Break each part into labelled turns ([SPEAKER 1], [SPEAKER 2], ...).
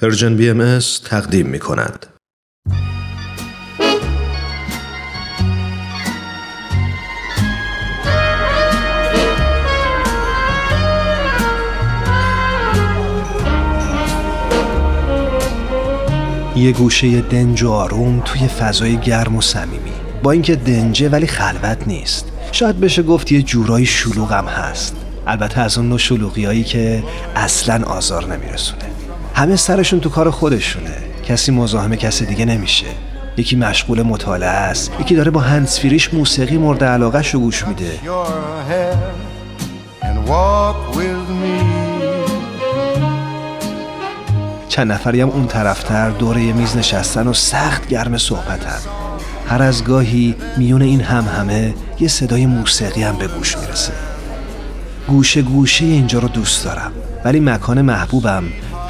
[SPEAKER 1] پرژن بی ام تقدیم می کند.
[SPEAKER 2] یه گوشه دنج و آروم توی فضای گرم و صمیمی. با اینکه دنجه ولی خلوت نیست. شاید بشه گفت یه جورایی شلوغم هست. البته از اون نوع شلوغی هایی که اصلا آزار نمیرسونه. همه سرشون تو کار خودشونه. کسی مزاحم کسی دیگه نمیشه. یکی مشغول مطالعه است یکی داره با هنسفیریش موسیقی مورد علاقه رو گوش میده. چند نفری هم اون طرفتر دوره یه میز نشستن و سخت گرم صحبتن. هر از گاهی میون این هم همه یه صدای موسیقی هم به گوش می‌رسه. گوشه گوشه اینجا رو دوست دارم ولی مکان محبوبم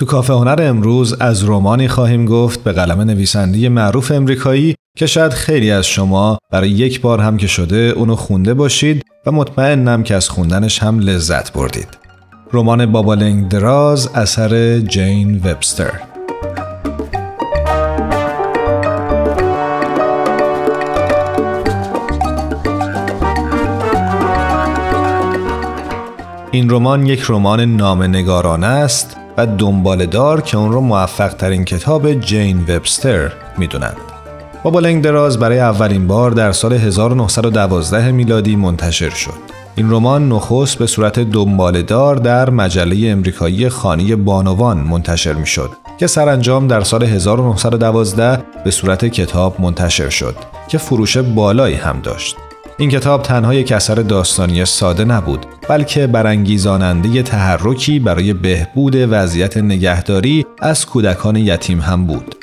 [SPEAKER 2] تو کافه هنر امروز از رومانی خواهیم گفت به قلم نویسنده معروف امریکایی که شاید خیلی از شما برای یک بار هم که شده اونو خونده باشید و مطمئنم که از خوندنش هم لذت بردید. رمان بابالنگ دراز اثر جین وبستر این رمان یک رمان نامنگارانه است و دار که اون رو موفق ترین کتاب جین وبستر می‌دونند. بابا لنگ دراز برای اولین بار در سال 1912 میلادی منتشر شد. این رمان نخست به صورت دار در مجله امریکایی خانی بانوان منتشر می شد که سرانجام در سال 1912 به صورت کتاب منتشر شد که فروش بالایی هم داشت. این کتاب تنها یک اثر داستانی ساده نبود بلکه برانگیزاننده تحرکی برای بهبود وضعیت نگهداری از کودکان یتیم هم بود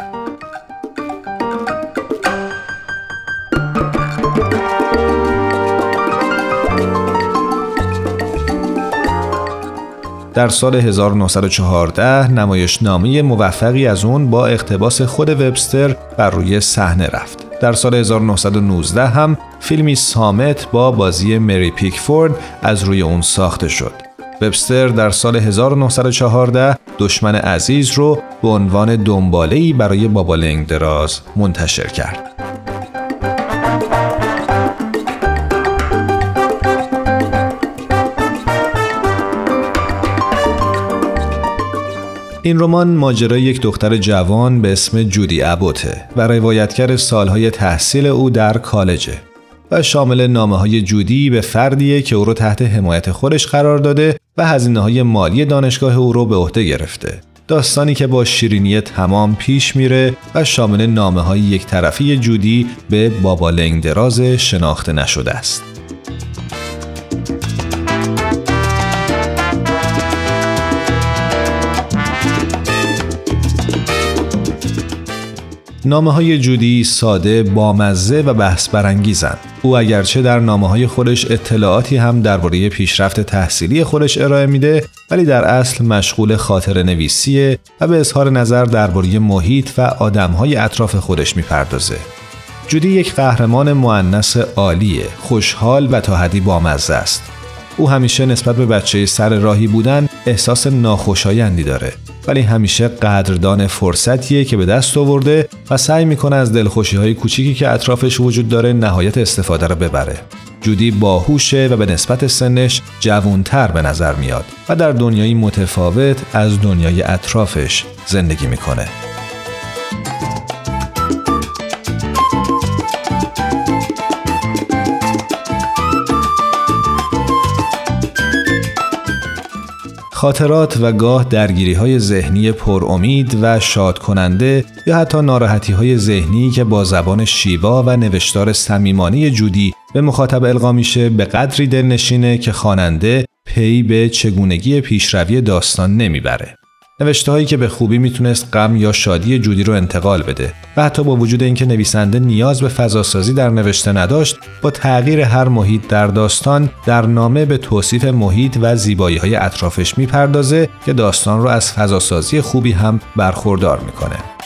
[SPEAKER 2] در سال 1914 نمایش نامی موفقی از اون با اقتباس خود وبستر بر روی صحنه رفت. در سال 1919 هم فیلمی سامت با بازی مری پیکفورد از روی اون ساخته شد. وبستر در سال 1914 دشمن عزیز رو به عنوان دنباله‌ای برای بابا لنگ دراز منتشر کرد. این رمان ماجرای یک دختر جوان به اسم جودی ابوته و روایتگر سالهای تحصیل او در کالجه و شامل نامه های جودی به فردیه که او رو تحت حمایت خودش قرار داده و هزینه های مالی دانشگاه او رو به عهده گرفته. داستانی که با شیرینی تمام پیش میره و شامل نامه های یک طرفی جودی به بابا لنگ دراز شناخته نشده است. نامه های جودی ساده، بامزه و بحث برانگیزند. او اگرچه در نامه های خودش اطلاعاتی هم درباره پیشرفت تحصیلی خودش ارائه میده ولی در اصل مشغول خاطر نویسیه و به اظهار نظر درباره محیط و های اطراف خودش می‌پردازه. جودی یک قهرمان معنس عالیه، خوشحال و تا حدی بامزه است. او همیشه نسبت به بچه سر راهی بودن احساس ناخوشایندی داره ولی همیشه قدردان فرصتیه که به دست آورده و سعی می‌کنه از دلخوشی های کوچیکی که اطرافش وجود داره نهایت استفاده رو ببره. جودی باهوشه و به نسبت سنش جوانتر به نظر میاد و در دنیایی متفاوت از دنیای اطرافش زندگی می‌کنه. خاطرات و گاه درگیری های ذهنی پر امید و شاد کننده یا حتی ناراحتی های ذهنی که با زبان شیوا و نوشتار صمیمانه جودی به مخاطب القا میشه به قدری دلنشینه که خواننده پی به چگونگی پیشروی داستان نمی‌بره. نوشته هایی که به خوبی می‌تونست غم یا شادی جودی رو انتقال بده و حتی با وجود اینکه نویسنده نیاز به فضاسازی در نوشته نداشت با تغییر هر محیط در داستان در نامه به توصیف محیط و زیبایی های اطرافش می‌پردازه که داستان رو از فضاسازی خوبی هم برخوردار می‌کنه.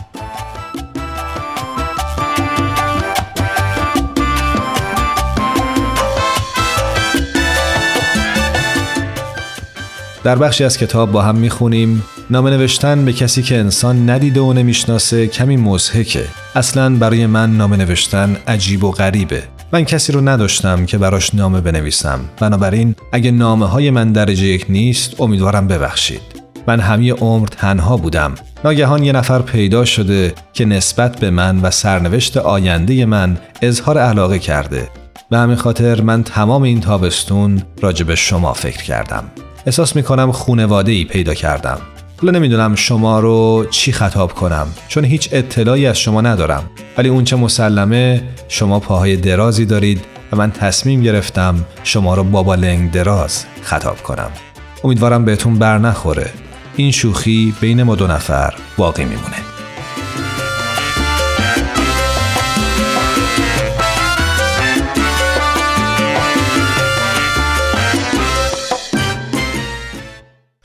[SPEAKER 2] در بخشی از کتاب با هم می‌خونیم. نامه نوشتن به کسی که انسان ندیده و نمی‌شناسه کمی مزهکه اصلا برای من نامه نوشتن عجیب و غریبه. من کسی رو نداشتم که براش نامه بنویسم. بنابراین اگه نامه های من درجه یک نیست امیدوارم ببخشید. من همه عمر تنها بودم. ناگهان یه نفر پیدا شده که نسبت به من و سرنوشت آینده من اظهار علاقه کرده. به همین خاطر من تمام این تابستون راجع به شما فکر کردم. احساس می‌کنم خونواده ای پیدا کردم. حالا نمی‌دونم شما رو چی خطاب کنم چون هیچ اطلاعی از شما ندارم. ولی اونچه مسلمه شما پاهای درازی دارید و من تصمیم گرفتم شما رو بابا لنگ دراز خطاب کنم. امیدوارم بهتون بر نخوره. این شوخی بین ما دو نفر باقی میمونه.